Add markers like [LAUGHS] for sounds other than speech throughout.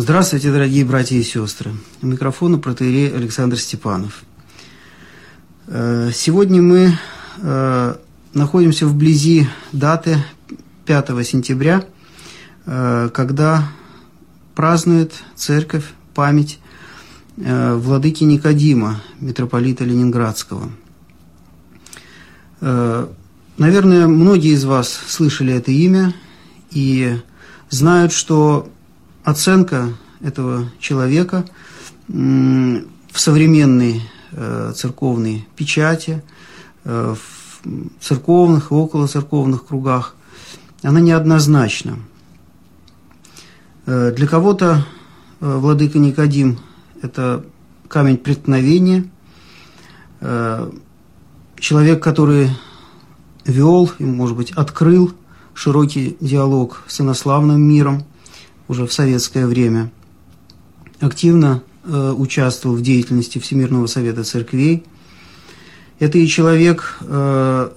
Здравствуйте, дорогие братья и сестры. У микрофона протеерей Александр Степанов. Э, сегодня мы э, находимся вблизи даты 5 сентября, э, когда празднует церковь память владыки Никодима, митрополита Ленинградского. Наверное, многие из вас слышали это имя и знают, что оценка этого человека в современной э, церковной печати, э, в церковных и около церковных кругах, она неоднозначна. Э, для кого-то владыка Никодим – это камень преткновения, человек, который вел и, может быть, открыл широкий диалог с инославным миром – уже в советское время, активно э, участвовал в деятельности Всемирного Совета Церквей. Это и человек, э,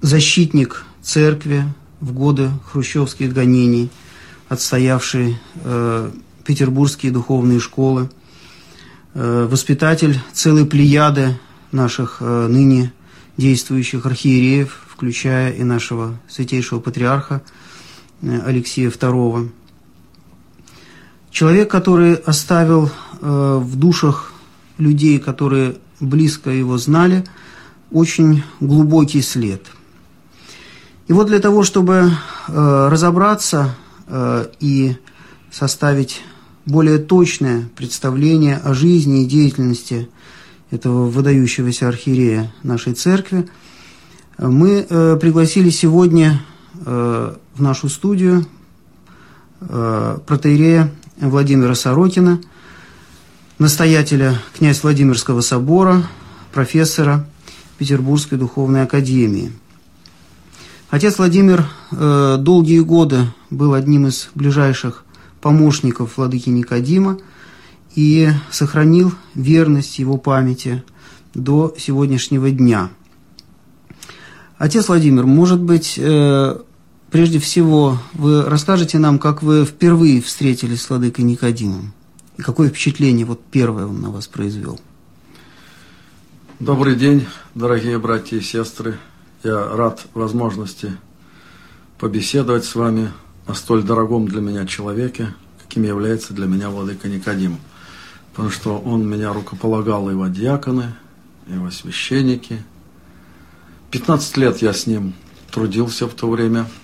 защитник церкви в годы хрущевских гонений, отстоявший э, петербургские духовные школы, э, воспитатель целой плеяды наших э, ныне действующих архиереев, включая и нашего святейшего патриарха э, Алексея II. Человек, который оставил э, в душах людей, которые близко его знали, очень глубокий след. И вот для того, чтобы э, разобраться э, и составить более точное представление о жизни и деятельности этого выдающегося архиерея нашей церкви, мы пригласили сегодня в нашу студию протеерея Владимира Сорокина, настоятеля князь Владимирского собора, профессора Петербургской духовной академии. Отец Владимир э, долгие годы был одним из ближайших помощников владыки Никодима и сохранил верность его памяти до сегодняшнего дня. Отец Владимир, может быть, э, Прежде всего, вы расскажете нам, как вы впервые встретились с Владыкой Никодимом? И какое впечатление вот первое он на вас произвел? Добрый день, дорогие братья и сестры. Я рад возможности побеседовать с вами о столь дорогом для меня человеке, каким является для меня Владыка Никодим. Потому что он меня рукополагал и во диаконы, и во священники. 15 лет я с ним трудился в то время –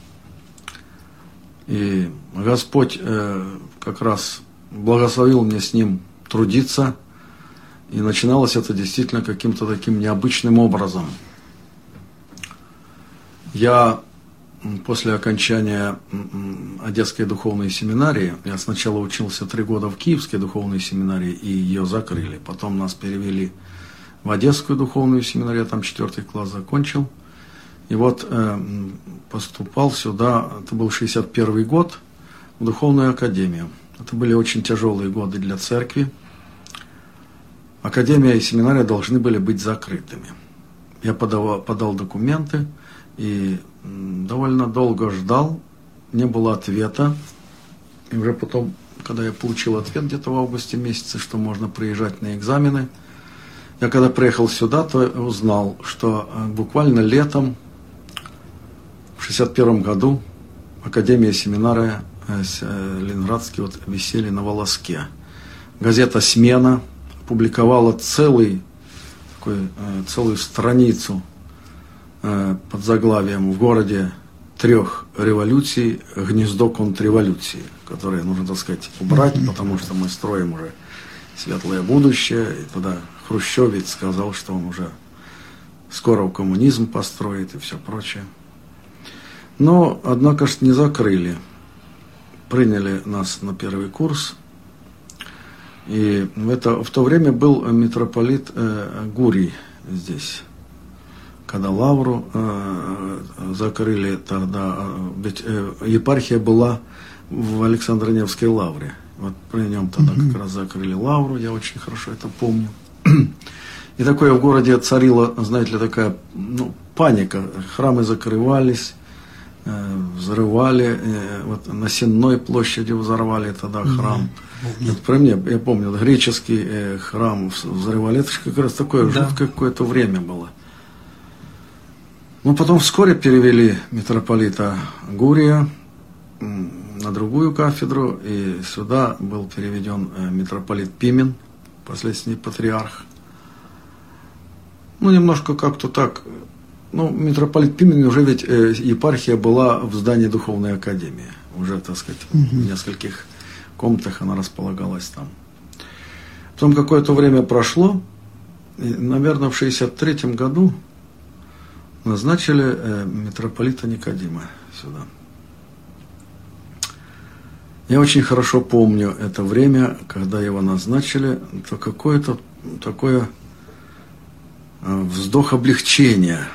и Господь э, как раз благословил мне с ним трудиться. И начиналось это действительно каким-то таким необычным образом. Я после окончания Одесской духовной семинарии, я сначала учился три года в Киевской духовной семинарии, и ее закрыли. Потом нас перевели в Одесскую духовную семинарию, я там четвертый класс закончил – и вот э, поступал сюда, это был 61 год, в Духовную Академию. Это были очень тяжелые годы для церкви. Академия и семинария должны были быть закрытыми. Я подавал, подал документы и довольно долго ждал, не было ответа. И уже потом, когда я получил ответ где-то в августе месяце, что можно приезжать на экзамены, я когда приехал сюда, то узнал, что э, буквально летом в 1961 году Академия семинара э, э, Ленинградский вот висели на волоске. Газета «Смена» публиковала целый, такой, э, целую страницу под заглавием «В городе трех революций гнездо контрреволюции», которое нужно, так сказать, убрать, потому что мы строим уже светлое будущее. И тогда Хрущевец сказал, что он уже скоро коммунизм построит и все прочее. Но, однако ж, не закрыли. Приняли нас на первый курс. И это, в то время был митрополит э, Гурий здесь. Когда лавру э, закрыли тогда, э, ведь э, епархия была в Александро-Невской лавре. Вот при нем тогда mm-hmm. как раз закрыли лавру, я очень хорошо это помню. И такое в городе царила, знаете ли, такая ну, паника. Храмы закрывались, э, взрывали, э, вот на Сенной площади взорвали тогда храм. Да, это про меня, я помню, греческий э, храм взрывали. Это же как раз такое да. жуткое какое-то время было. Ну, потом вскоре перевели митрополита Гурия на другую кафедру, и сюда был переведен э, митрополит Пимен, последний патриарх. Ну, немножко как-то так. Ну, митрополит Пимен уже ведь э, епархия была в здании Духовной Академии. Уже, так сказать, угу. в нескольких комнатах она располагалась там. Потом какое-то время прошло, и, наверное, в 63 году назначили э, митрополита Никодима сюда. Я очень хорошо помню это время, когда его назначили, то какое-то такое э, вздох облегчения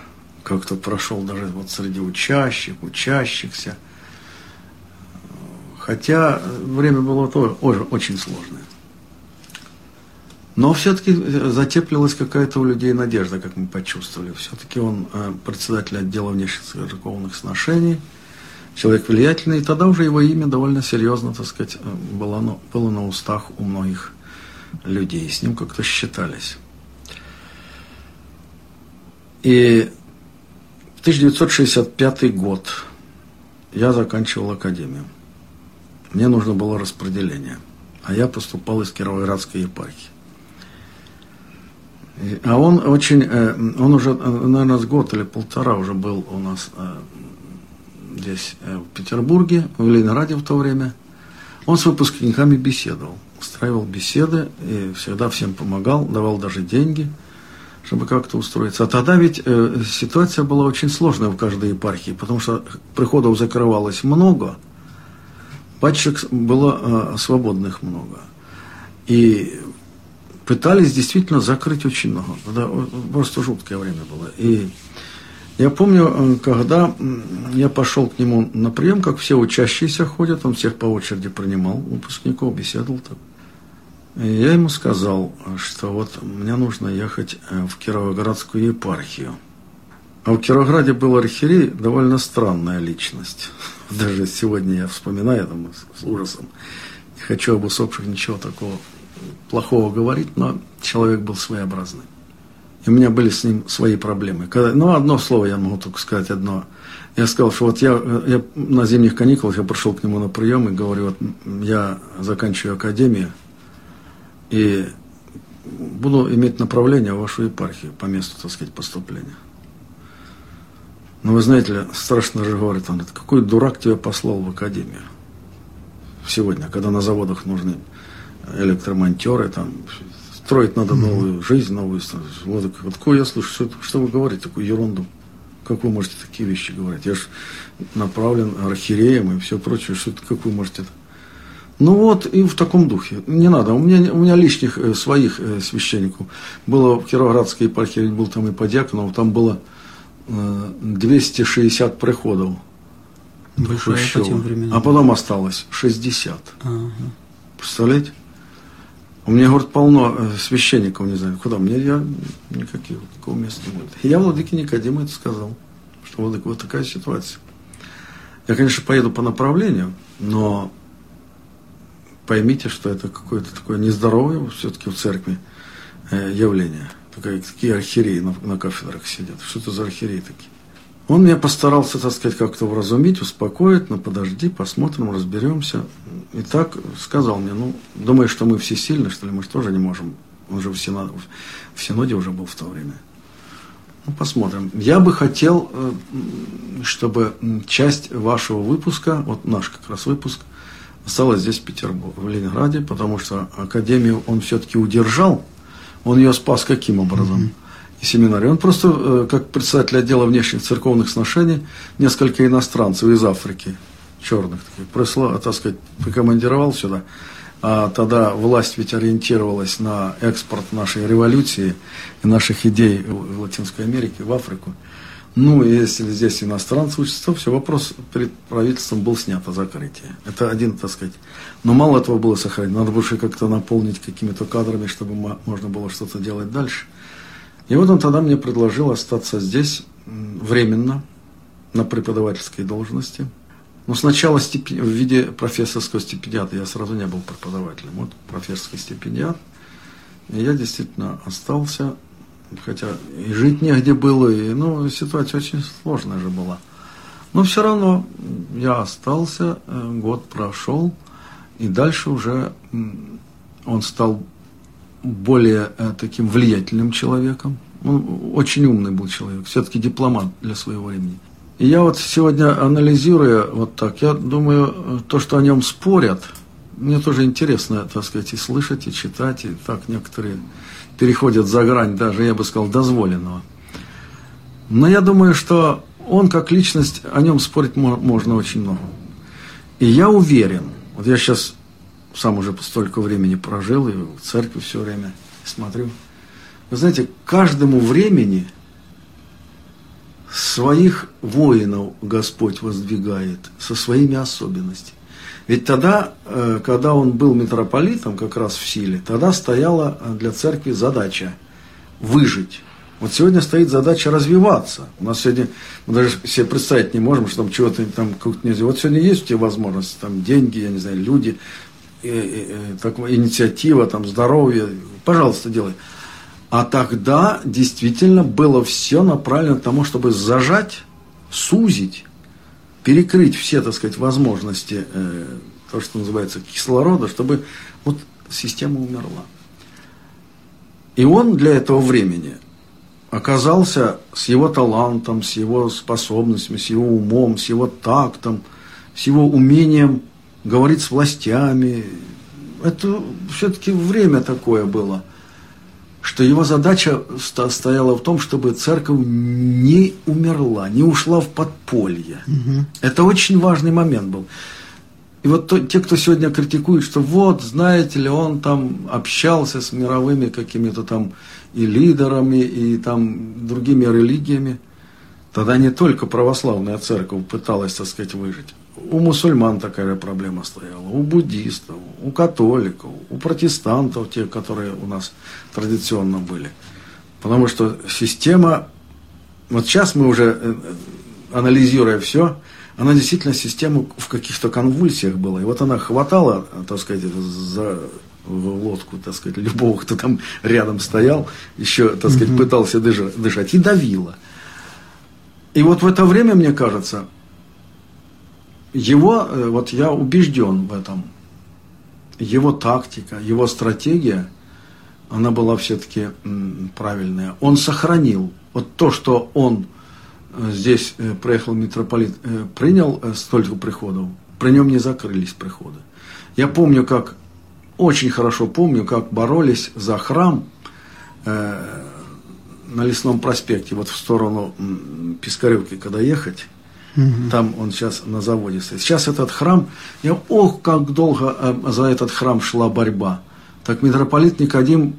как-то прошел даже вот среди учащих, учащихся. Хотя время было тоже очень сложное. Но все-таки затеплилась какая-то у людей надежда, как мы почувствовали. Все-таки он э, председатель отдела внешних церковных сношений – человек влиятельный, и тогда уже его имя довольно серьезно, так сказать, было, на, было на устах у многих людей, с ним как-то считались. И 1965 год я заканчивал академию. Мне нужно было распределение, а я поступал из Кировоградской епархии. А он очень, э, он уже, наверное, с год или полтора уже был у нас э, здесь, э, в Петербурге, в Ленинграде в то время. Он с выпускниками беседовал, устраивал беседы и всегда всем помогал, давал даже деньги, чтобы как-то устроиться. А тогда ведь э, ситуация была очень сложная в каждой епархии, потому что приходов закрывалось много, батчик было э, свободных много. И пытались действительно закрыть очень много. Тогда просто жуткое время было. И я помню, э, когда я пошел к нему на прием, как все учащиеся ходят, он всех по очереди принимал, выпускников, беседовал так. И я ему сказал, что вот мне нужно ехать э, в Кировоградскую епархию. А в Кировограде был архиерей, довольно странная личность. [LAUGHS] Даже сегодня я вспоминаю там, с ужасом. Не хочу об усопших ничего такого плохого говорить, но человек был своеобразный. И у меня были с ним свои проблемы. Когда, ну, одно слово я могу только сказать, одно. Я сказал, что вот я, я на зимних каникулах, я пришел к нему на прием и говорю, вот я заканчиваю академию и буду иметь направление в вашу епархию по месту, так сказать, поступления. Но вы знаете ли, страшно же говорит он, какой дурак тебя послал в академию сегодня, когда на заводах нужны электромонтеры, там, строить надо новую жизнь, новую Вот такое я слышу, что, что вы говорите, такую ерунду. Как вы можете такие вещи говорить? Я же направлен архиереем и все прочее. Что как вы можете это? Ну вот, и в таком духе. Не надо. У меня, у меня лишних э, своих э, священников. Было в Кировоградской епархии, был там и по диакону, там было э, 260 приходов. Большая по тем временам. А потом осталось 60. Ага. Представляете? У меня, говорит, полно э, священников, не знаю, куда. Мне я никаких, такого места не будет. я Владыке Никодиму это сказал, что вот, вот такая ситуация. Я, конечно, поеду по направлению, но поймите, что это какое-то такое нездоровое все-таки в церкви э, явление. Такие, такие архиереи на, на кафедрах сидят. Что это за архиереи такие? Он меня постарался, так сказать, как-то вразумить, успокоить, ну подожди, посмотрим, разберемся. И так сказал мне, ну, думаешь, что мы все сильны, что ли, мы же тоже не можем. Он же в, Синоде, в Синоде уже был в то время. Ну, посмотрим. Я бы хотел, э, чтобы часть вашего выпуска, вот наш как раз выпуск, осталась здесь, в Петербурге, в Ленинграде, потому что Академию он все-таки удержал. Он ее спас каким образом? Mm-hmm и семинарии. Он просто, э, как председатель отдела внешних церковных сношений, несколько иностранцев из Африки, черных, таких, прислал, так сказать, прикомандировал сюда. А тогда власть ведь ориентировалась на экспорт нашей революции и наших идей в Латинской Америке, в Африку. Ну, если здесь иностранцы учатся, то все, вопрос перед правительством был снят о закрытии. Это один, так сказать. Но мало этого было сохранить. Надо больше как-то наполнить какими-то кадрами, чтобы можно было что-то делать дальше. И вот он тогда мне предложил остаться здесь временно, на преподавательской должности. Но сначала стипи... в виде профессорского стипендиата я сразу не был преподавателем. Вот профессорский стипендиат. И я действительно остался, хотя и жить негде было, и ну, ситуация очень сложная же была. Но все равно я остался, э, год прошел, и дальше уже он стал более э, таким влиятельным человеком. Он очень умный был человек, все-таки дипломат для своего времени. И я вот сегодня, анализируя вот так, я думаю, то, что о нем спорят, мне тоже интересно, так сказать, и слышать, и читать, и так некоторые переходят за грань, даже, я бы сказал, дозволенного. Но я думаю, что он как личность, о нем спорить можно очень много. И я уверен, вот я сейчас сам уже столько времени прожил, и в церкви все время смотрю. Вы знаете, каждому времени своих воинов Господь воздвигает со своими особенностями. Ведь тогда, э, когда он был митрополитом, как раз в силе, тогда стояла для церкви задача выжить. Вот сегодня стоит задача развиваться. У нас сегодня, мы даже себе представить не можем, что там чего-то там как-то нельзя. Вот сегодня есть у тебя возможность, там деньги, я не знаю, люди, э, э, э, так, инициатива, там здоровье, пожалуйста, делай. А тогда действительно было все направлено к тому, чтобы зажать, сузить, перекрыть все, так сказать, возможности, э, то, что называется, кислорода, чтобы вот система умерла. И он для этого времени оказался с его талантом, с его способностями, с его умом, с его тактом, с его умением говорить с властями. Это все-таки время такое было – что его задача стояла в том, чтобы церковь не умерла, не ушла в подполье. Угу. Это очень важный момент был. И вот то, те, кто сегодня критикует, что вот, знаете ли, он там общался с мировыми какими-то там и лидерами, и там другими религиями, тогда не только православная церковь пыталась, так сказать, выжить у мусульман такая проблема стояла, у буддистов, у католиков, у протестантов, те, которые у нас традиционно были. Потому что система, вот сейчас мы уже, э, анализируя все, она действительно система в каких-то конвульсиях была. И вот она хватала, так сказать, за лодку, так сказать, любого, кто там рядом стоял, еще, так сказать, пытался дышать, и давила. И вот в это время, мне кажется, его, э, вот я убежден в этом, его тактика, его стратегия, она была все-таки правильная. Он сохранил вот то, что он э, здесь э, приехал митрополит, принял столько приходов, при нем не закрылись приходы. Я помню, как, очень хорошо помню, как боролись за храм на Лесном проспекте, вот в сторону Пискаревки, когда ехать. Угу. Там он сейчас на заводе стоит. Сейчас этот храм, я, ох, как долго э, за этот храм шла борьба. Так митрополит Никодим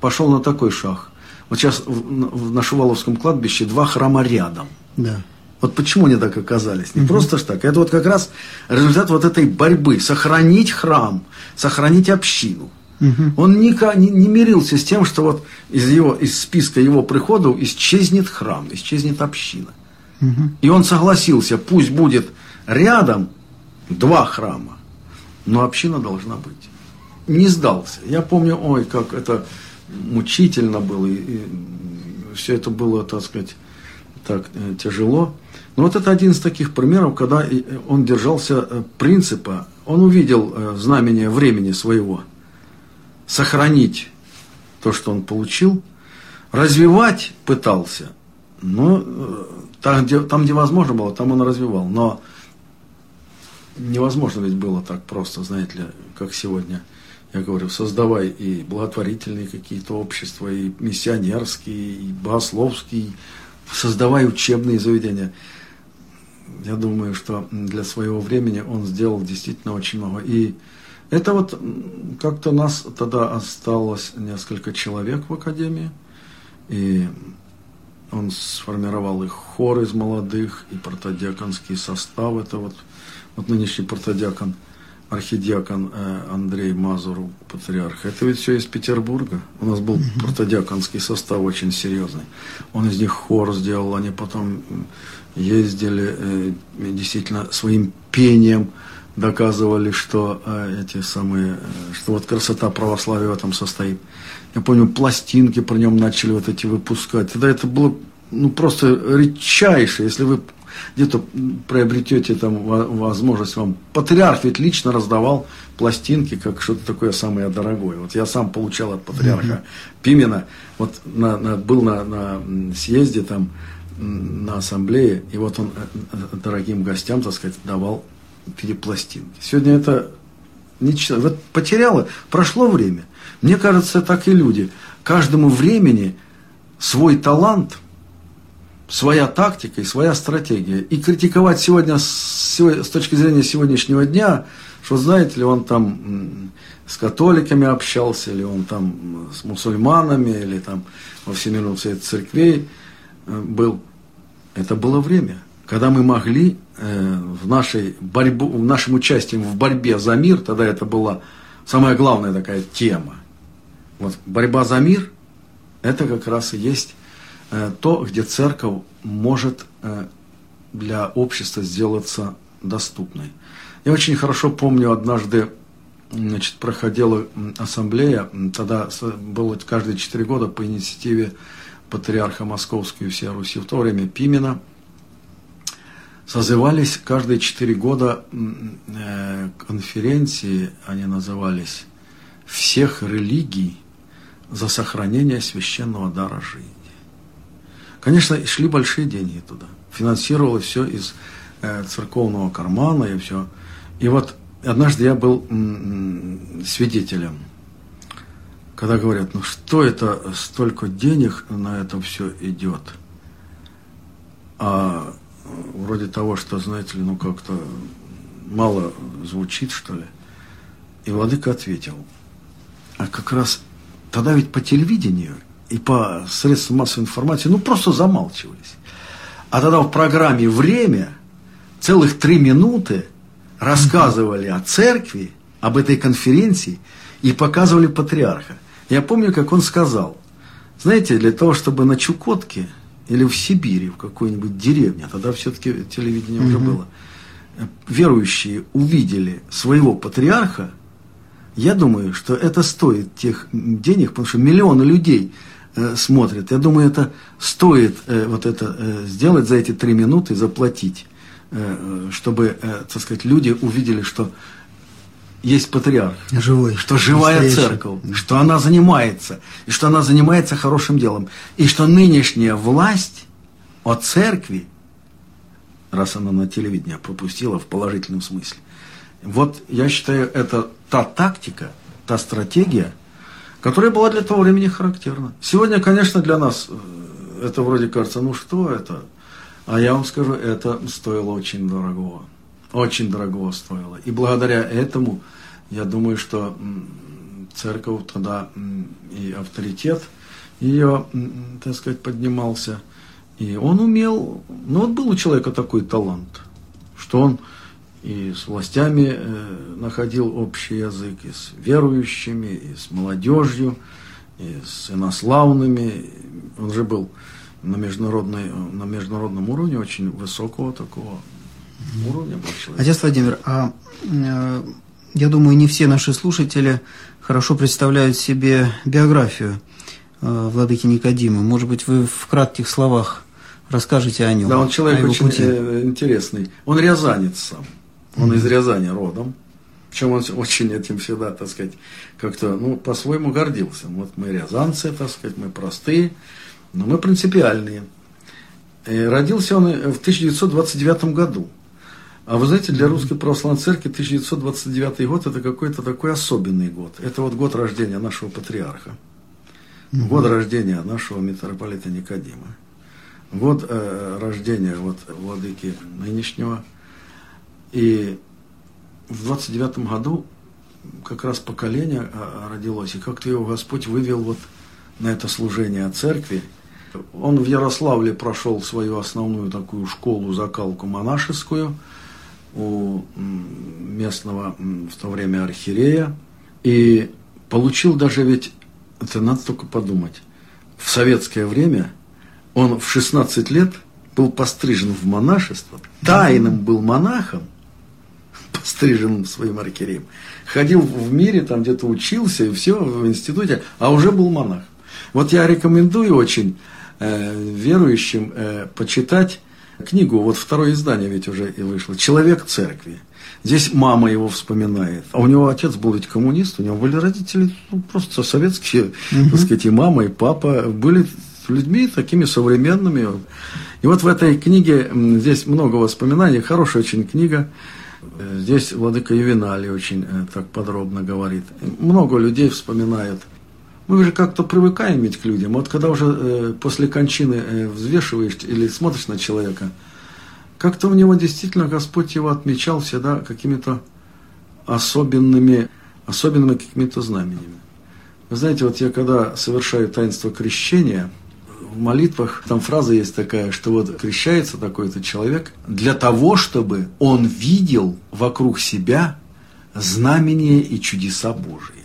пошел на такой шаг. Вот сейчас в, на Шуваловском кладбище два храма рядом. Да. Вот почему они так оказались? Не угу. просто ж так. Это вот как раз результат вот этой борьбы. Сохранить храм, сохранить общину. Угу. Он не, не, не мирился с тем, что вот из, его, из списка его приходов исчезнет храм, исчезнет община. И он согласился, пусть будет рядом два храма, но община должна быть. Не сдался. Я помню, ой, как это мучительно было, и, и все это было, так сказать, так э, тяжело. Но вот это один из таких примеров, когда он держался э, принципа, он увидел э, знамение времени своего, сохранить то, что он получил, развивать пытался, но там где, там, где возможно было, там он развивал. Но невозможно ведь было так просто, знаете ли, как сегодня. Я говорю, создавай и благотворительные какие-то общества, и миссионерские, и богословские, создавай учебные заведения. Я думаю, что для своего времени он сделал действительно очень много. И это вот как-то нас тогда осталось несколько человек в академии. И он сформировал и хор из молодых, и протодиаконский состав. Это вот, вот нынешний протодиакон архидиакон э, Андрей Мазуру, патриарх, это ведь все из Петербурга. У нас был протодиаконский состав очень серьезный. Он из них хор сделал, они потом ездили э, действительно своим пением доказывали, что э, эти самые, что вот красота православия в этом состоит. Я помню, пластинки про нем начали вот эти выпускать. Тогда это было ну, просто редчайше, если вы где-то приобретете там возможность вам. Патриарх ведь лично раздавал пластинки, как что-то такое самое дорогое. Вот я сам получал от патриарха mm-hmm. Пимена, вот на, на, был на, на съезде там, на ассамблее, и вот он э, э, дорогим гостям, так сказать, давал пластинки. Сегодня это нечто, вот потеряло, прошло время. Мне кажется, так и люди. Каждому времени свой талант – своя тактика и своя стратегия. И критиковать сегодня с, с точки зрения сегодняшнего дня, что знаете ли, он там с католиками общался, или он там с мусульманами, или там во Всемирном Совете Церквей э, был. Это было время, когда мы могли э, в, нашей борьбу, в нашем участии в борьбе за мир, тогда это была самая главная такая тема. Вот борьба за мир, это как раз и есть Э, то, где церковь может э, для общества сделаться доступной. Я очень хорошо помню, однажды значит, проходила ассамблея, тогда было каждые четыре года по инициативе патриарха Московской и всей Руси, в то время Пимена, созывались каждые четыре года э, конференции, они назывались «Всех религий за сохранение священного дара жизни». Конечно, шли большие деньги туда. Финансировалось все из э, церковного кармана и все. И вот однажды я был свидетелем, когда говорят, ну что это столько денег на это все идет. А вроде того, что, знаете ли, ну как-то мало звучит, что ли. И Владыка ответил, а как раз тогда ведь по телевидению и по средствам массовой информации, ну, просто замалчивались. А тогда в программе «Время» целых три минуты рассказывали о церкви, об этой конференции и показывали патриарха. Я помню, как он сказал, знаете, для того, чтобы на Чукотке или в Сибири, в какой-нибудь деревне, тогда все-таки телевидение уже было, верующие увидели своего патриарха, я думаю, что это стоит тех денег, потому что миллионы людей Э, смотрят. Я думаю, это стоит э, вот это э, сделать за эти три минуты, заплатить, чтобы, так сказать, люди увидели, что есть патриарх, Живой, что живая церковь, что она занимается, и что она занимается хорошим делом, и что нынешняя власть от церкви, раз она на телевидении пропустила в положительном смысле, вот я считаю, это та тактика, та стратегия – которая была для того времени характерна. Сегодня, конечно, для нас э, это вроде кажется, ну что это? А я вам скажу, это стоило очень дорого. Очень дорого стоило. И благодаря этому, я думаю, что церковь тогда и авторитет ее, так сказать, поднимался. И он умел, ну вот был у человека такой талант, что он и с властями э, находил общий язык, и с верующими, и с молодежью, и с инославными. Он же был на, международной, на международном уровне очень высокого такого уровня был человек. Отец Владимир, а э, я думаю, не все наши слушатели хорошо представляют себе биографию э, владыки Никодима. Может быть, вы в кратких словах расскажете о нем. Да, он человек очень пути. Э, интересный. Он рязанец сам. Он из Рязани родом. Причем он [LAUGHS] очень этим всегда, так сказать, как-то, ну, по-своему гордился. Вот мы рязанцы, так сказать, мы простые, но мы принципиальные. И родился он в 1929 году. А вы знаете, для Русской Православной Церкви 1929 год это какой-то такой особенный год. Это вот год рождения нашего патриарха. Угу. Год рождения нашего митрополита Никодима. Год э, рождения вот владыки нынешнего и в 29 году как раз поколение а, родилось, и как-то его Господь вывел вот на это служение церкви. Он в Ярославле прошел свою основную такую школу, закалку монашескую, у местного в то время архиерея. И получил даже ведь, это надо только подумать, в советское время он в 16 лет был пострижен в монашество, тайным был монахом, [LAUGHS] постриженным своим архиереем, ходил в мире, там где-то учился и все в институте, а уже был монах. Вот я рекомендую очень э, верующим э, почитать книгу, вот второе издание ведь уже и вышло, «Человек церкви». Здесь мама его вспоминает. А у него отец был ведь коммунист, у него были родители ну, просто советские, угу. так сказать, и мама, и папа были людьми такими современными. И вот в этой книге здесь много воспоминаний, хорошая очень книга. Здесь Владыка Ювеналий очень э, так подробно говорит. Много людей вспоминают. Мы же как-то привыкаем ведь к людям. Вот когда уже э, после кончины э, взвешиваешь или смотришь на человека – как-то у него действительно Господь его отмечал всегда какими-то особенными, особенными какими-то знаменями. Вы знаете, вот я когда совершаю таинство крещения, в молитвах там фраза есть такая, что вот крещается такой-то человек для того, чтобы он видел вокруг себя знамения и чудеса Божии.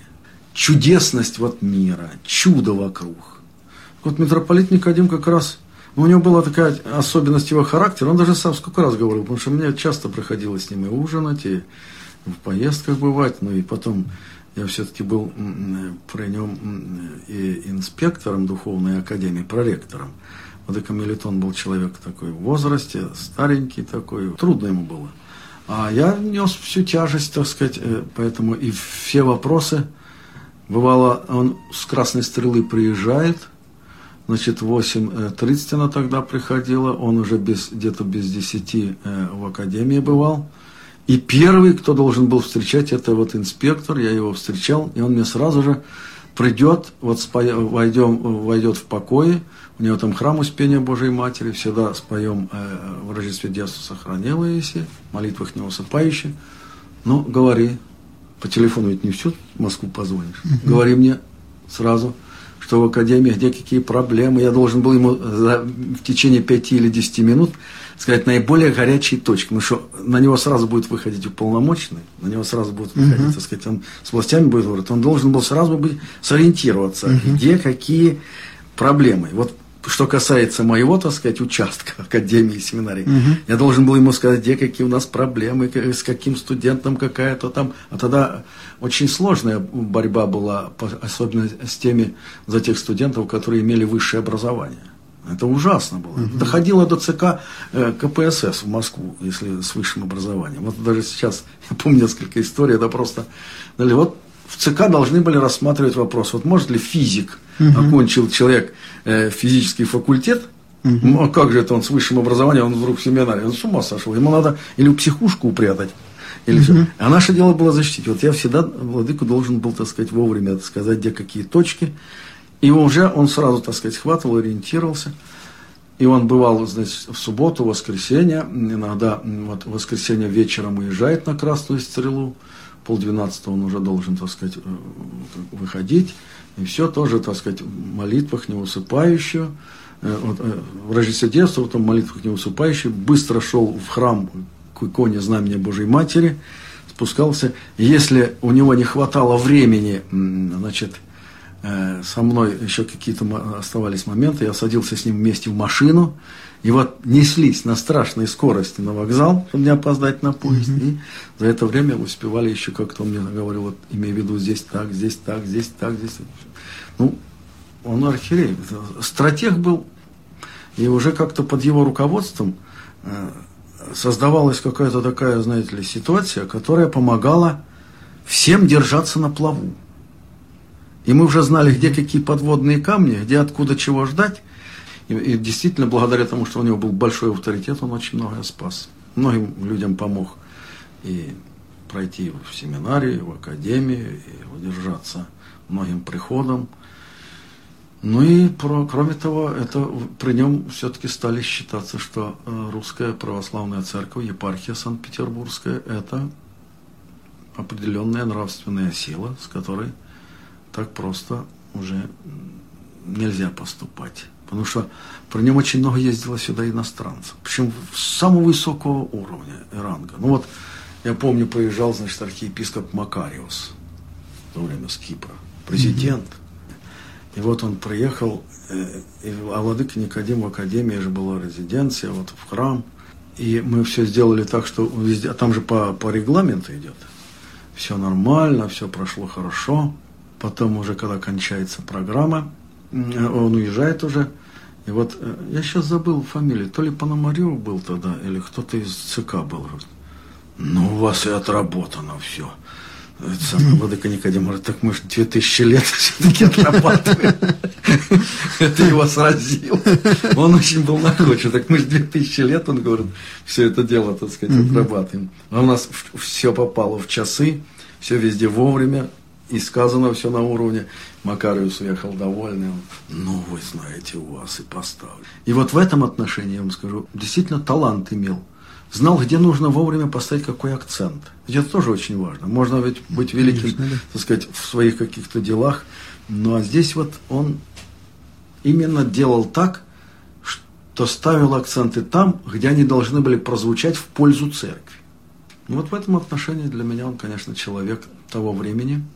Чудесность вот мира, чудо вокруг. Вот митрополит Никодим как раз но у него была такая особенность его характера, он даже сам сколько раз говорил, потому что мне часто приходилось с ним и ужинать, и в поездках бывать, ну и потом я все-таки был при нем и инспектором духовной академии, проректором. Владыка Мелитон был человек такой в возрасте, старенький такой, трудно ему было. А я нес всю тяжесть, так сказать, э, поэтому и все вопросы, бывало, он с Красной Стрелы приезжает – Значит, 8.30 она тогда приходила, он уже без, где-то без 10 э, в академии бывал. И первый, кто должен был встречать, это вот инспектор, я его встречал, и он мне сразу же придет, вот споем, войдем, войдет в покое, у него там храм Успения Божией Матери, всегда споем э, в Рождестве детства сохранила Иисия, молитвах не усыпающие. Ну, говори, по телефону ведь не всю Москву позвонишь, говори мне сразу – что в академии, где какие проблемы. Я должен был ему за, в течение пяти или десяти минут сказать наиболее горячие точки, потому что на него сразу будет выходить уполномоченный, на него сразу будет выходить, uh-huh. так сказать, он с властями будет говорить, он должен был сразу быть сориентироваться, uh-huh. где какие проблемы. Вот что касается моего, так сказать, участка [LAUGHS] Академии семинарии, угу. я должен был ему сказать, где какие у нас проблемы, с каким студентом какая-то там. А тогда очень сложная борьба была, особенно с теми, за тех студентов, которые имели высшее образование. Это ужасно было. Угу. Доходило до ЦК э, КПСС в Москву, если с высшим образованием. Вот даже сейчас, [LAUGHS] я помню несколько историй, это просто... Вот в ЦК должны были рассматривать вопрос, вот может ли физик, угу. окончил человек э, физический факультет, угу. ну, а как же это он с высшим образованием, он вдруг в семинаре, он с ума сошел, ему надо или в психушку упрятать, или угу. все. А наше дело было защитить. Вот я всегда владыку должен был, так сказать, вовремя сказать, где какие точки, и уже он сразу, так сказать, схватывал, ориентировался. И он бывал, значит, в субботу, воскресенье, иногда вот, в воскресенье вечером уезжает на Красную Стрелу, полдвенадцатого он уже должен, так сказать, э, выходить. И все тоже, так сказать, в молитвах неусыпающую. Э, вот, э, в Рождестве детства, в молитвах неусыпающую, быстро шел в храм к иконе Знамения Божьей Матери, спускался. Если у него не хватало времени, значит, со мной еще какие-то оставались моменты, я садился с ним вместе в машину, и вот неслись на страшной скорости на вокзал, чтобы не опоздать на поезд. Mm-hmm. И за это время успевали еще как-то, он мне говорил, вот имея в виду здесь так, здесь так, здесь так, здесь так. Ну, он архиерей, стратег был, и уже как-то под его руководством э, создавалась какая-то такая, знаете ли, ситуация, которая помогала всем держаться на плаву. И мы уже знали, где какие подводные камни, где откуда чего ждать. И, и действительно, благодаря тому, что у него был большой авторитет, он очень многое спас. Многим людям помог и пройти в семинарии, в академии, и удержаться многим приходом. Ну и про, кроме того, это при нем все-таки стали считаться, что э, русская православная церковь, епархия Санкт-Петербургская, это определенная нравственная сила, с которой так просто уже нельзя поступать потому что про нем очень много ездило сюда иностранцев, причем самого высокого уровня и ранга. Ну вот, я помню, приезжал, значит, архиепископ Макариус в то время с Кипра, президент. И вот он приехал, э, а владыка Никодим в академии же была резиденция, вот в храм. И мы все сделали так, что везде, а там же по, по регламенту идет. Все нормально, все прошло хорошо. Потом уже, когда кончается программа, он уезжает уже. И вот э, я сейчас забыл фамилию, то ли Пономарев был тогда, или кто-то из ЦК был. Ну, у вас и отработано все. Самое, Владыка Никодим говорит, так мы же 2000 лет [LAUGHS] все-таки отрабатываем. [LAUGHS] Это его сразило. Он очень был находчив. Так мы же 2000 лет, он говорит, все это дело, так сказать, отрабатываем. А у нас все попало в часы, все везде вовремя, и сказано все на уровне. Макариус уехал довольный. Он, ну, вы знаете, у вас и поставлю. И вот в этом отношении, я вам скажу, действительно талант имел. Знал, где нужно вовремя поставить какой акцент. Ведь это тоже очень важно. Можно ведь быть великим, Конечно, да. так сказать, в своих каких-то делах. Но а здесь вот он именно делал так, что ставил акценты там, где они должны были прозвучать в пользу церкви. Ну вот в этом отношении для меня он, конечно, человек того времени –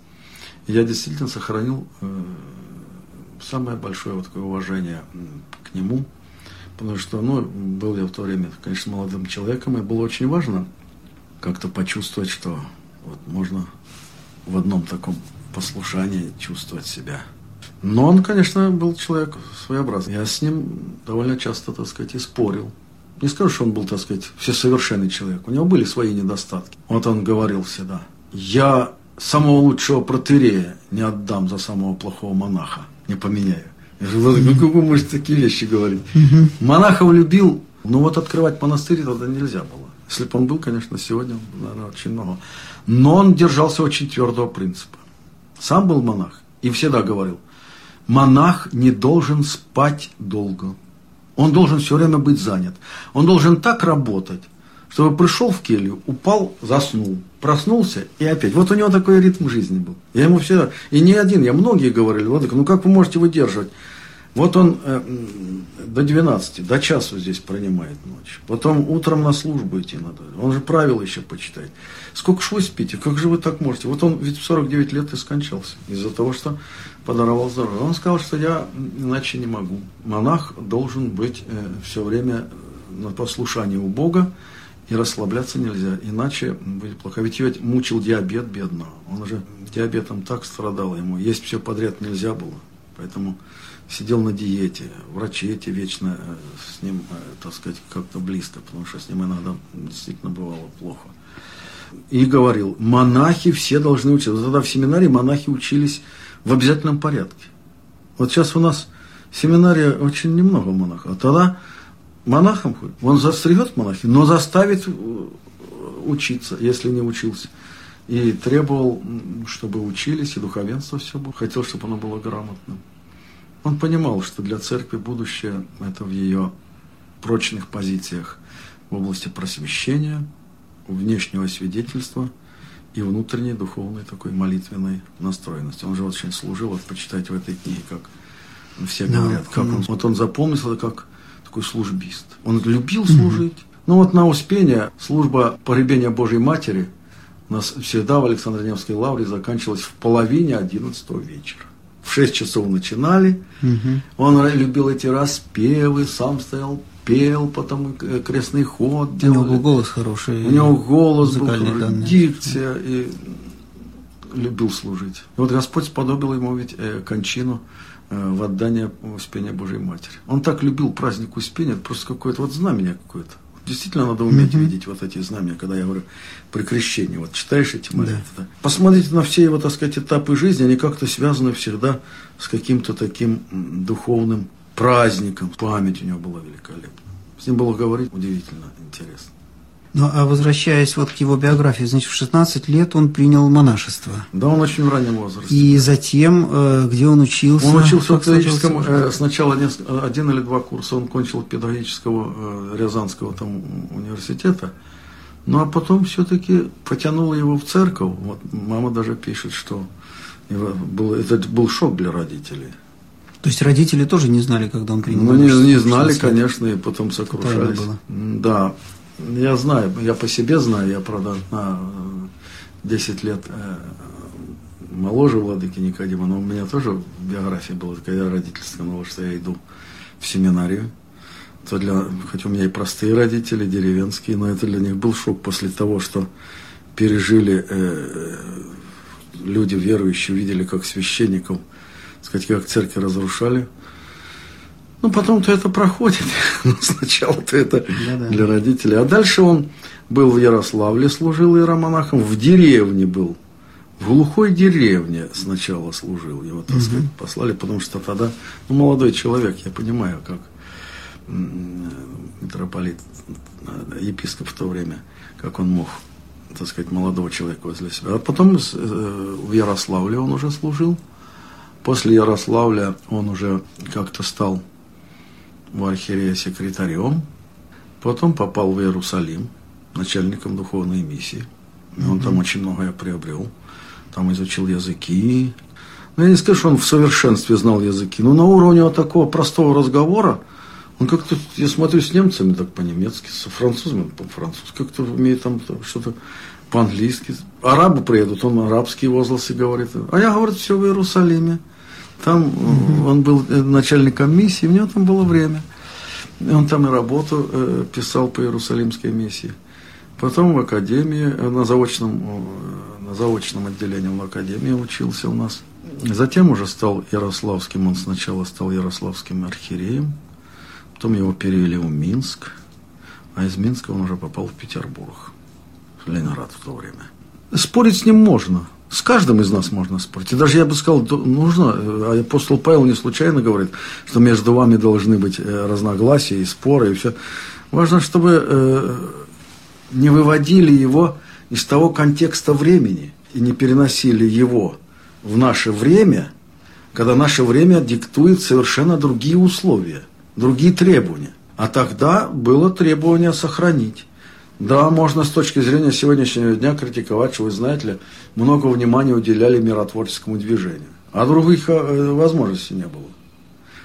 я действительно сохранил э, самое большое вот такое уважение к нему, потому что, ну, был я в то время, конечно, молодым человеком, и было очень важно как-то почувствовать, что вот можно в одном таком послушании чувствовать себя. Но он, конечно, был человек своеобразный. Я с ним довольно часто, так сказать, и спорил. Не скажу, что он был, так сказать, всесовершенный человек. У него были свои недостатки. Вот он говорил всегда, я самого лучшего протерея не отдам за самого плохого монаха, не поменяю. Я говорю, ну как вы можете такие вещи говорить? Монахов любил, но вот открывать монастырь тогда нельзя было. Если бы он был, конечно, сегодня, наверное, очень много. Но он держался очень твердого принципа. Сам был монах и всегда говорил, монах не должен спать долго. Он должен все время быть занят. Он должен так работать, чтобы пришел в келью, упал, заснул, проснулся и опять. Вот у него такой ритм жизни был. Я ему всегда, и не один, я многие говорили, вот, ну как вы можете выдерживать? Вот он э, до 12, до часу здесь принимает ночь. Потом утром на службу идти надо. Он же правила еще почитает. Сколько ж вы спите? Как же вы так можете? Вот он ведь в 49 лет и скончался. Из-за того, что подаровал здоровье. Он сказал, что я иначе не могу. Монах должен быть э, все время на послушании у Бога и расслабляться нельзя, иначе будет плохо. Ведь ведь мучил диабет бедного. Он уже диабетом так страдал ему. Есть все подряд нельзя было. Поэтому сидел на диете. Врачи эти вечно э, с ним, э, так сказать, как-то близко, потому что с ним иногда действительно бывало плохо. И говорил, монахи все должны учиться. Тогда в семинаре монахи учились в обязательном порядке. Вот сейчас у нас в семинаре очень немного монахов. А тогда монахом ходит. Он застригет монахи, но заставит э, учиться, если не учился. И требовал, чтобы учились, и духовенство все было. Хотел, чтобы оно было грамотным. Он понимал, что для церкви будущее – это в ее прочных позициях в области просвещения, внешнего свидетельства и внутренней духовной такой молитвенной настроенности. Он же очень служил, вот почитайте в этой книге, как все говорят, как он, вот он запомнил это как такой службист. Он любил служить. Mm-hmm. Ну вот на Успение служба погребения Божьей Матери у нас всегда в Александро-Невской лавре заканчивалась в половине одиннадцатого вечера. В шесть часов начинали. Угу. Он любил эти распевы, сам стоял, пел, потом крестный ход делали. У него был голос хороший. У него голос был, данные. дикция, и любил служить. И вот Господь сподобил ему ведь э, кончину в отдание Успения Божьей Матери. Он так любил праздник Успения, это просто какое-то вот знамение какое-то. Действительно, надо уметь mm-hmm. видеть вот эти знамения, когда я говорю при крещении. Вот читаешь эти молитвы. Да. Да. Посмотрите на все его, так сказать, этапы жизни, они как-то связаны всегда с каким-то таким духовным праздником. Память у него была великолепна. С ним было говорить удивительно интересно. Ну, а возвращаясь вот к его биографии, значит, в 16 лет он принял монашество. Да, он очень в раннем возрасте. И затем, э, где он учился? Он учился в педагогическом, э, сначала один или два курса он кончил педагогического э, Рязанского там университета, ну а потом все-таки потянуло его в церковь. Вот мама даже пишет, что был, это был шок для родителей. То есть родители тоже не знали, когда он принял? Ну, не, не знали, конечно, и потом сокрушались. Было. Да, я знаю, я по себе знаю, я, правда, на 10 лет э, моложе владыки Никодима, но у меня тоже в биографии была такая, я родительская, сказал, что я иду в семинарию. То для, хоть у меня и простые родители, деревенские, но это для них был шок после того, что пережили э, люди верующие, видели, как священников, сказать, как церкви разрушали. Ну, потом-то это проходит. [LAUGHS] Но сначала-то это да, да. для родителей. А дальше он был в Ярославле, служил иеромонахом, в деревне был. В глухой деревне сначала служил. Его, так сказать, угу. послали, потому что тогда, ну, молодой человек, я понимаю, как митрополит, э, епископ в то время, как он мог, так сказать, молодого человека возле себя. А потом э, в Ярославле он уже служил. После Ярославля он уже как-то стал в архиерея секретарем. Потом попал в Иерусалим, начальником духовной миссии. И он mm-hmm. там очень многое приобрел. Там изучил языки. Ну, я не скажу, что он в совершенстве знал языки. Но на уровне вот такого простого разговора – он как-то, я смотрю, с немцами так по-немецки, с французами по-французски, как-то умеет там что-то по-английски. Арабы приедут, он арабские возгласы говорит. А я, говорит, все в Иерусалиме. Там угу. он был э, начальником миссии, у него там было время. Он там и работу э, писал по Иерусалимской миссии. Потом в академии, э, на заочном, на заочном отделении в академии учился у нас. Затем уже стал Ярославским, он сначала стал Ярославским архиереем, Потом его перевели в Минск, а из Минска он уже попал в Петербург, в Ленинград в то время. Спорить с ним можно. С каждым из нас можно спорить. И даже я бы сказал, нужно, а апостол Павел не случайно говорит, что между вами должны быть э, разногласия и споры, и все. Важно, чтобы э, не выводили его из того контекста времени и не переносили его в наше время, когда наше время диктует совершенно другие условия – другие требования. А тогда было требование сохранить. Да, можно с точки зрения сегодняшнего дня критиковать, что вы знаете ли, много внимания уделяли миротворческому движению. А других э, возможностей не было.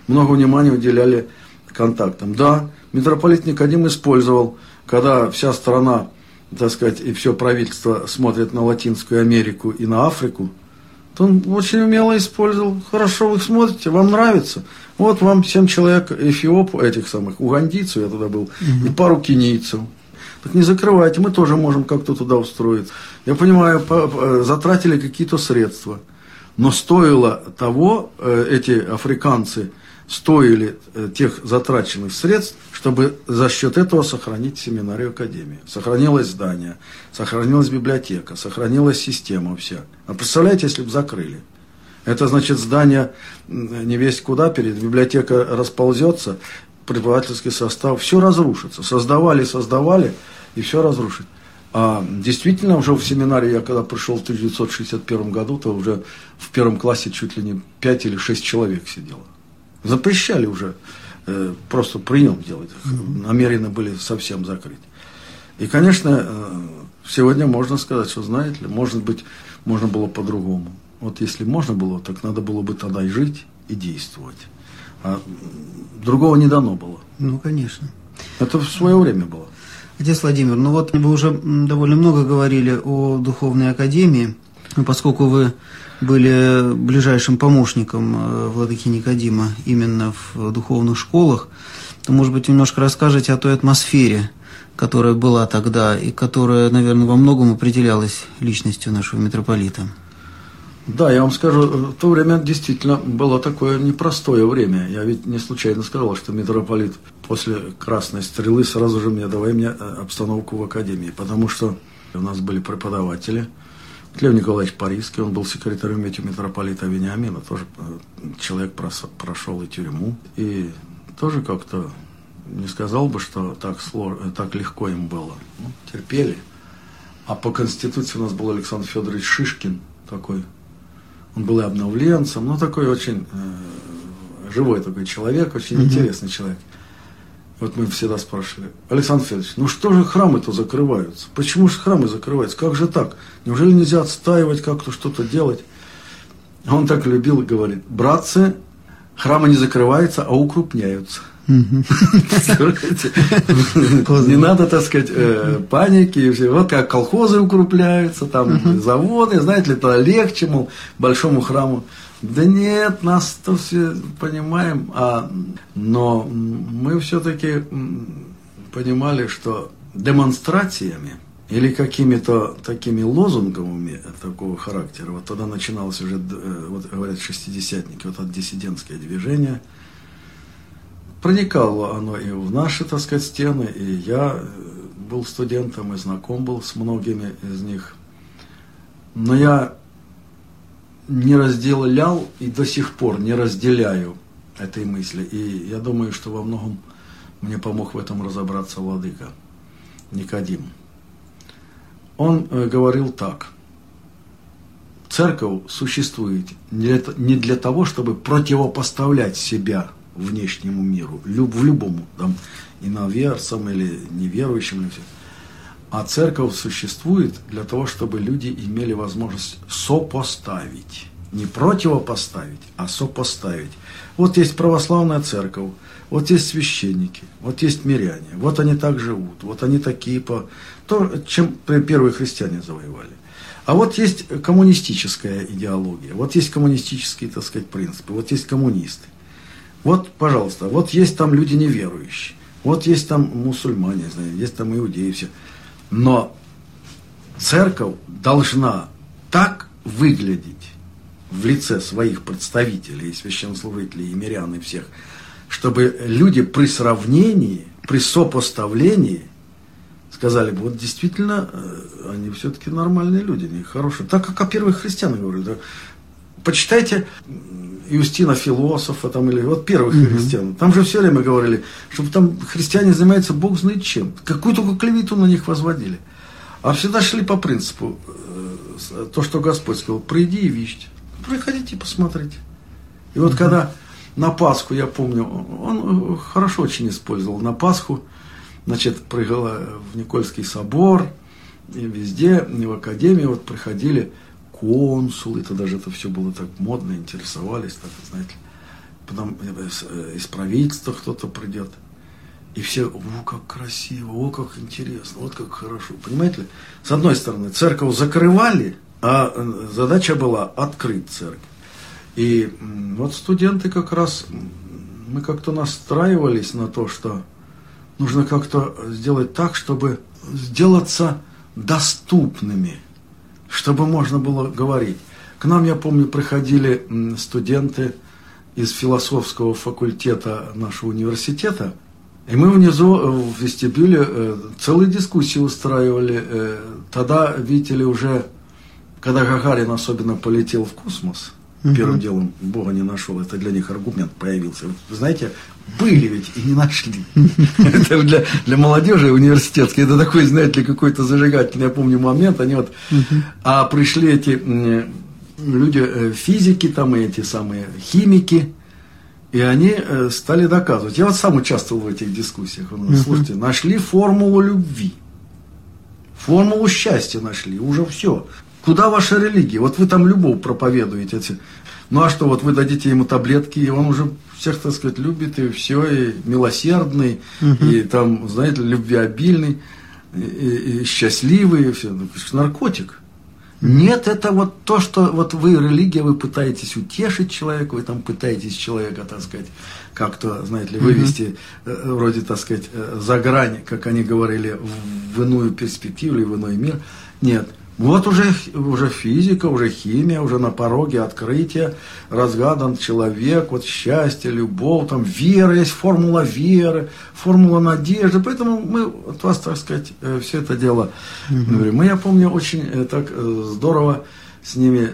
Много внимания уделяли контактам. Да, митрополит Никодим использовал, когда вся страна, так сказать, и все правительство смотрит на Латинскую Америку и на Африку, то он очень умело использовал. Хорошо, вы смотрите, вам нравится. Вот вам семь человек эфиоп, этих самых, угандийцев, я туда был, угу. и пару кенийцев. Так не закрывайте, мы тоже можем как-то туда устроиться. Я понимаю, затратили какие-то средства. Но стоило того, э, эти африканцы стоили э, тех затраченных средств, чтобы за счет этого сохранить семинарию Академии. Сохранилось здание, сохранилась библиотека, сохранилась система вся. А представляете, если бы закрыли? Это значит здание не весь куда перед, библиотека расползется, преподавательский состав, все разрушится. Создавали, создавали, и все разрушит. А действительно, уже в семинаре, я когда пришел в 1961 году, то уже в первом классе чуть ли не 5 или 6 человек сидело. Запрещали уже, э, просто прием делать. Намерены были совсем закрыть. И, конечно, э, сегодня можно сказать, что, знаете ли, может быть, можно было по-другому. Вот если можно было, так надо было бы тогда и жить, и действовать. А другого не дано было. Ну, конечно. Это в свое время было. Отец Владимир, ну вот вы уже довольно много говорили о Духовной Академии, поскольку вы были ближайшим помощником э, владыки Никодима именно в духовных школах, то, может быть, немножко расскажете о той атмосфере, которая была тогда и которая, наверное, во многом определялась личностью нашего митрополита. Да, я вам скажу, в то время действительно было такое непростое время. Я ведь не случайно сказал, что митрополит после красной стрелы сразу же мне давай мне э, обстановку в академии, потому что у нас были преподаватели. Лев Николаевич Парийский, он был секретарем эти митрополита Вениамина, тоже э, человек прошел и тюрьму. И тоже как-то не сказал бы, что так, сложно, так легко им было. Ну, терпели. А по Конституции у нас был Александр Федорович Шишкин, такой он был и обновленцем, ну такой очень э, живой такой человек, очень mm интересный человек. Вот мы всегда спрашивали, Александр Федорович, ну что же храмы-то закрываются? Почему же храмы закрываются? Как же так? Неужели нельзя отстаивать, как-то что-то делать? Он так любил и говорит, братцы, храмы не закрываются, а укрупняются. Не надо, так сказать, э, паники. Вот как колхозы укрупляются, там заводы, знаете ли, это легче, мол, большому храму. Да нет, нас то все понимаем, а, но мы все-таки понимали, что демонстрациями или какими-то такими лозунгами такого характера, вот тогда начиналось уже, э, вот говорят, шестидесятники, вот это диссидентское движение – проникало оно и в наши, так сказать, стены, и я э, был студентом и знаком был с многими из них. Но я не разделял и до сих пор не разделяю этой мысли. И я думаю, что во многом мне помог в этом разобраться Владыка Никодим. Он э, говорил так. Церковь существует не для того, чтобы противопоставлять себя внешнему миру, в любому, там, иноверцам или неверующим, или все. А церковь существует для того, чтобы люди имели возможность сопоставить. Не противопоставить, а сопоставить. Вот есть православная церковь, вот есть священники, вот есть миряне, вот они так живут, вот они такие по... То, чем первые христиане завоевали. А вот есть коммунистическая идеология, вот есть коммунистические, так сказать, принципы, вот есть коммунисты. Вот, пожалуйста, вот есть там люди неверующие, вот есть там мусульмане, знаю, есть там иудеи, все. Но церковь должна так выглядеть в лице своих представителей, священнослужителей, и мирян, и всех, чтобы люди при сравнении, при сопоставлении сказали бы, вот действительно, э, они все-таки нормальные люди, они хорошие. Так как о первых христианах говорили. Да, почитайте Юстина философа там, или вот первых угу. христиан. Там же все время говорили, чтобы там христиане занимаются бог знает чем. Какую только клевету на них возводили. А всегда шли по принципу, э, то, что Господь сказал, приди и вичьте. Приходите посмотрите. И вот угу. когда на Пасху, я помню, он э, хорошо очень использовал на Пасху, значит, прыгал в Никольский собор, и везде, и в академии вот приходили консулы, это даже это все было так модно, интересовались, так, знаете. Потом э, э, из правительства кто-то придет. И все, о, как красиво, о, как интересно, вот как хорошо. Понимаете ли? С одной стороны, церковь закрывали, а э, задача была открыть церковь. И вот студенты как раз, мы как-то настраивались на то, что нужно как-то сделать так, чтобы сделаться доступными – чтобы можно было говорить. К нам, я помню, приходили студенты из философского факультета нашего университета, и мы внизу э, в вестибюле э, целые дискуссии устраивали. Э, тогда видели уже, когда Гагарин особенно полетел в космос, угу. первым делом Бога не нашел, это для них аргумент появился. Вы знаете, были ведь и не нашли. [LAUGHS] Это для, для молодежи университетской, это такой, знаете ли, какой-то зажигательный, я помню, момент, они вот, а пришли эти люди, э, физики там, и эти самые химики, и они э, стали доказывать. Я вот сам участвовал в этих дискуссиях. Слушайте, нашли формулу любви. Формулу счастья нашли, уже все. Куда ваша религия? Вот вы там любовь проповедуете. Ну а что, вот вы дадите ему таблетки, и он уже всех, так сказать, любит, и все, и милосердный, угу. и там, знаете, любвеобильный, и, и, и счастливый, и все. Ну, наркотик. Нет, это вот то, что вот вы, религия, вы пытаетесь утешить человека, вы там пытаетесь человека, так сказать, как-то, знаете ли, вывести, mm вроде, так сказать, э, за грань, как они говорили, в иную перспективу или в иной мир. Нет, вот уже, уже физика, уже химия, уже на пороге открытия, разгадан человек, вот счастье, любовь, там вера, есть формула веры, формула надежды. Поэтому мы от вас, так сказать, э, все это дело угу. говорим. Мы, я помню, очень э, так э, здорово с ними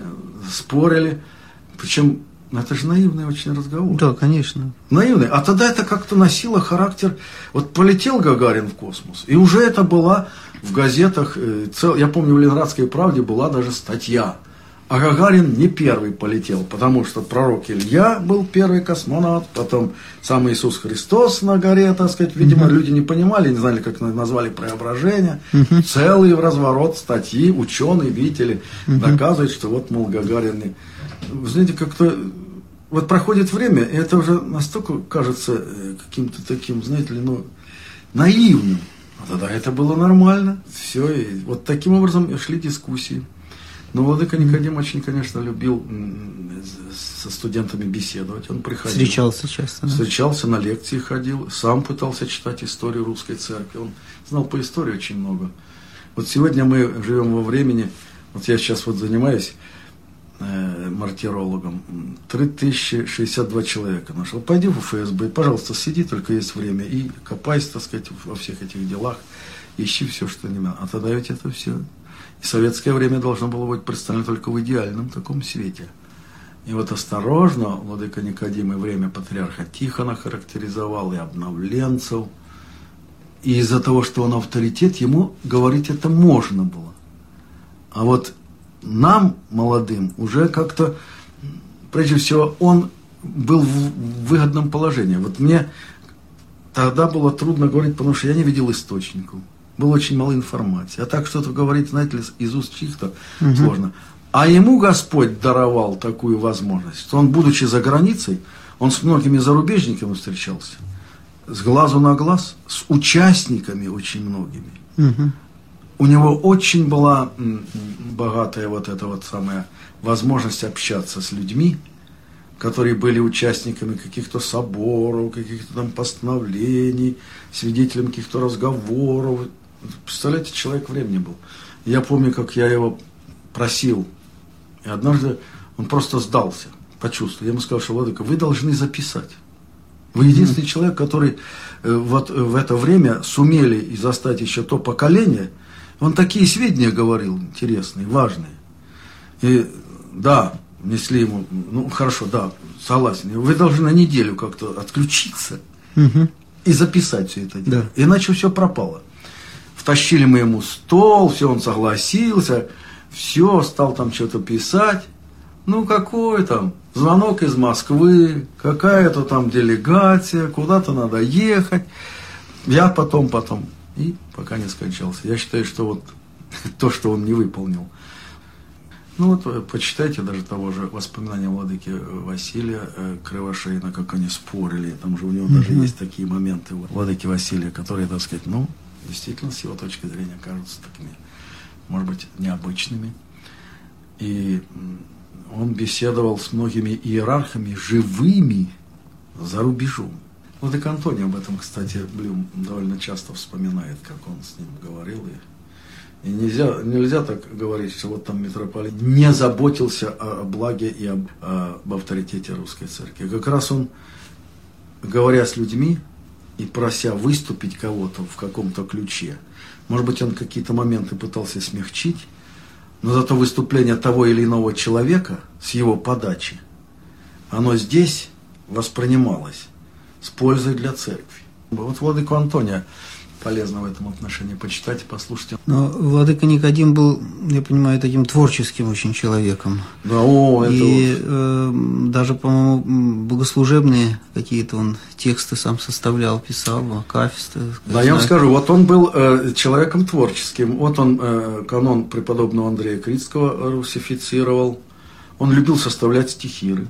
спорили. Причем это же наивный очень разговор. Да, конечно. Наивный. А тогда это как-то носило характер... Вот полетел Гагарин в космос, и уже это была в газетах, э, цел, я помню, в Ленинградской правде была даже статья. А Гагарин не первый полетел, потому что пророк Илья был первый космонавт, потом сам Иисус Христос на горе, так сказать, видимо, угу. люди не понимали, не знали, как назвали преображение. Угу. Целый разворот статьи, ученые, видели, угу. доказывают, что вот, мол, Гагарин... Вы знаете, как-то вот проходит время, и это уже настолько кажется э, каким-то таким, знаете ли, ну, наивным. А тогда это было нормально. Все, и вот таким образом шли дискуссии. Но Владыка Никодим очень, конечно, любил со студентами беседовать. Он приходил. Встречался часто. Да? Встречался, на лекции ходил, сам пытался читать историю русской церкви. Он знал по истории очень много. Вот сегодня мы живем во времени, вот я сейчас вот занимаюсь мартирологом, 3062 человека нашел. Пойди в ФСБ, пожалуйста, сиди, только есть время, и копайся, так сказать, во всех этих делах, ищи все, что не надо. А тогда ведь это все. И советское время должно было быть представлено только в идеальном таком свете. И вот осторожно Владыка Никодим и время патриарха Тихона характеризовал, и обновленцев. И из-за того, что он авторитет, ему говорить это можно было. А вот нам, молодым, уже как-то, прежде всего, он был в выгодном положении. Вот мне тогда было трудно говорить, потому что я не видел источников. Было очень мало информации. А так что-то говорить, знаете ли, из уст чьих-то угу. сложно. А ему Господь даровал такую возможность, что он, будучи за границей, он с многими зарубежниками встречался, с глазу на глаз, с участниками очень многими. Угу. У него очень была богатая вот эта вот самая возможность общаться с людьми, которые были участниками каких-то соборов, каких-то там постановлений, свидетелями каких-то разговоров. Представляете, человек времени был. Я помню, как я его просил и однажды он просто сдался, почувствовал. Я ему сказал, что, Владыка, вы должны записать. Вы единственный mm-hmm. человек, который э, вот в это время сумели и застать еще то поколение. Он такие сведения говорил интересные, важные. И да, несли ему, ну хорошо, да, согласен. Вы должны на неделю как-то отключиться угу. и записать все это дело. Да. Иначе все пропало. Втащили мы ему стол, все, он согласился все, стал там что-то писать. Ну, какой там звонок из Москвы, какая-то там делегация, куда-то надо ехать. Я потом, потом. И пока не скончался. Я считаю, что вот [LAUGHS] то, что он не выполнил. Ну вот э, почитайте даже того же воспоминания владыки Василия э, Кривошейна, как они спорили. Там же у него mm-hmm. даже есть такие моменты владыки Василия, которые, так сказать, ну, действительно, с его точки зрения, кажутся такими может быть, необычными. И он беседовал с многими иерархами, живыми за рубежом. И Антоний об этом, кстати, Блюм довольно часто вспоминает, как он с ним говорил. И, и нельзя, нельзя так говорить, что вот там митрополит не заботился о, благе и об, об авторитете русской церкви. Как раз он, говоря с людьми и прося выступить кого-то в каком-то ключе, может быть, он какие-то моменты пытался смягчить, но зато выступление того или иного человека с его подачи, оно здесь воспринималось с пользой для церкви. Вот Владыку Антония полезно в этом отношении почитать и послушать. Но Владыка Никодим был, я понимаю, таким творческим очень человеком. Да, о, это И вот. э, даже, по-моему, богослужебные какие-то он тексты сам составлял, писал, акафисты. Да, я вам скажу, вот он был э, человеком творческим. Вот он э, канон преподобного Андрея Критского русифицировал. Он любил составлять стихиры.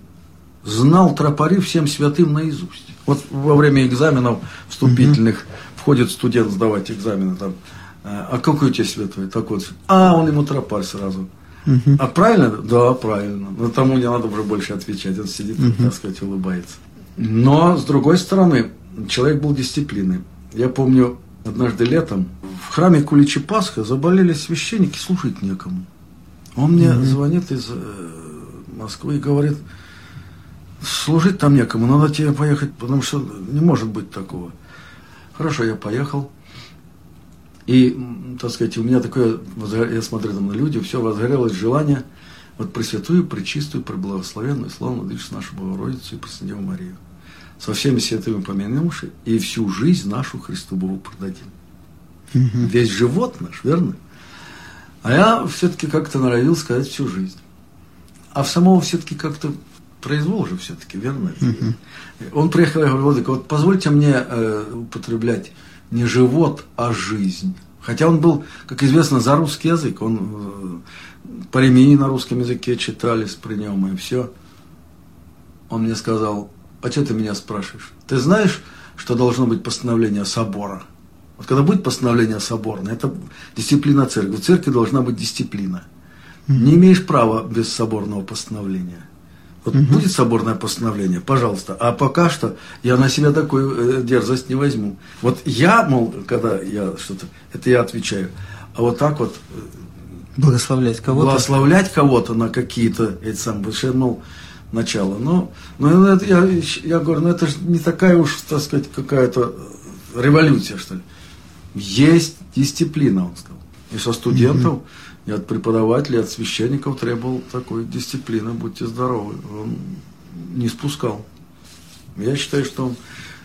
Знал тропари всем святым наизусть. Вот во время экзаменов вступительных угу ходит студент сдавать экзамены там, «А, а какой у тебя святой? Так вот, а, он ему тропарь сразу. uh А правильно? Да, правильно. Но тому не надо уже больше отвечать. Он сидит, uh так сказать, улыбается. Но, с другой стороны, человек был дисциплинный. Я помню, однажды летом в храме Куличи Пасха заболели священники, служить некому. Он мне uh звонит из э, Москвы и говорит, служить там некому, надо тебе поехать, потому что не может быть такого. Хорошо, я поехал. И, так сказать, у меня такое, я смотрю там на люди, все возгорелось желание вот Пресвятую, Пречистую, Преблагословенную, славную Дышь нашу Богородицу и Преснодеву Марию. Со всеми святыми помянувши, и всю жизнь нашу Христу Богу продадим. Угу. Весь живот наш, верно? А я все-таки как-то норовил сказать всю жизнь. А в самого все-таки как-то произвол же все-таки, верно? Угу. Он приехал и говорит, вот позвольте мне э, употреблять не живот, а жизнь. Хотя он был, как известно, за русский язык. Он э, паремии на русском языке читались при нем и все. он мне сказал, а что ты меня спрашиваешь? Ты знаешь, что должно быть постановление собора? Вот когда будет постановление соборное, это дисциплина церкви. В церкви должна быть дисциплина. Не имеешь права без соборного постановления. Вот угу. будет соборное постановление, пожалуйста. А пока что я на себя такую э, дерзость не возьму. Вот я, мол, когда я что-то, это я отвечаю. А вот так вот э, Благословлять кого-то. Благословлять кого-то на какие-то эти самые, потому ну, начало. Но, но это, я, я говорю, ну это же не такая уж, так сказать, какая-то революция, что ли. Есть дисциплина, он сказал. И со студентов, mm-hmm. И от преподавателей, от священников требовал такой дисциплины, будьте здоровы. Он не спускал. Я считаю, что он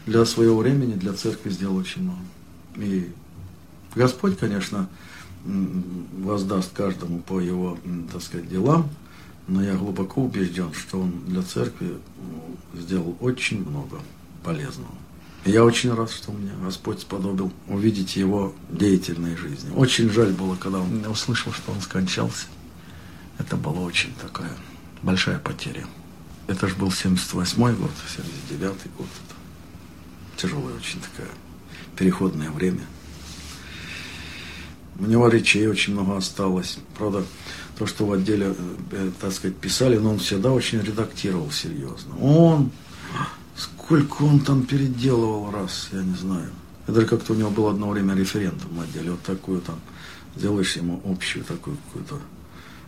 для своего времени, для церкви сделал очень много. И Господь, конечно, воздаст каждому по его, так сказать, делам, но я глубоко убежден, что он для церкви сделал очень много полезного. Я очень рад, что мне Господь сподобил увидеть его деятельной жизни. Очень жаль было, когда он услышал, что он скончался. Это была очень такая большая потеря. Это же был 78-й год, 79-й год. Это тяжелое очень такое переходное время. У него речей очень много осталось. Правда, то, что в отделе, э, так сказать, писали, но он всегда очень редактировал серьезно. Он, сколько он там переделывал раз, я не знаю. Это как-то у него было одно время референтом в отделе. Вот такую там, сделаешь ему общую такую какую-то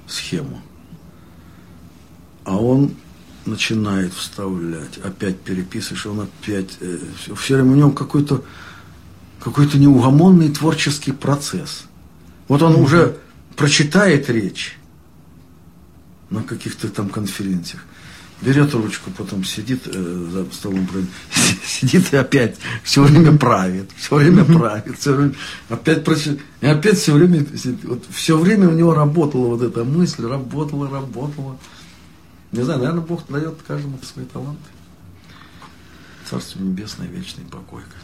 схему. А он начинает вставлять, опять переписываешь, он опять, э, все время у него какой-то какой-то неугомонный творческий процесс – вот он уже прочитает речь на каких-то там конференциях, берет ручку, потом сидит э, за столом, [LAUGHS] сидит и опять все время правит, все время правит, все время, опять прочитает, и опять все время, вот, все время у него работала вот эта мысль, работала, работала. Не знаю, наверное, Бог дает каждому свои таланты. Царство Небесное, вечный покой, конечно.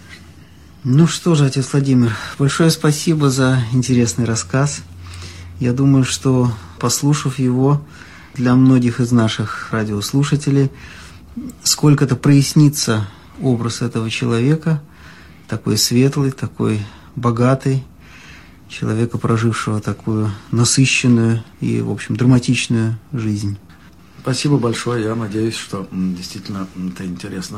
Ну что же, отец Владимир, большое спасибо за интересный рассказ. Я думаю, что послушав его, для многих из наших радиослушателей сколько-то прояснится образ этого человека, такой светлый, такой богатый, человека, прожившего такую насыщенную и, в общем, драматичную жизнь. Спасибо большое. Я надеюсь, что действительно это интересно.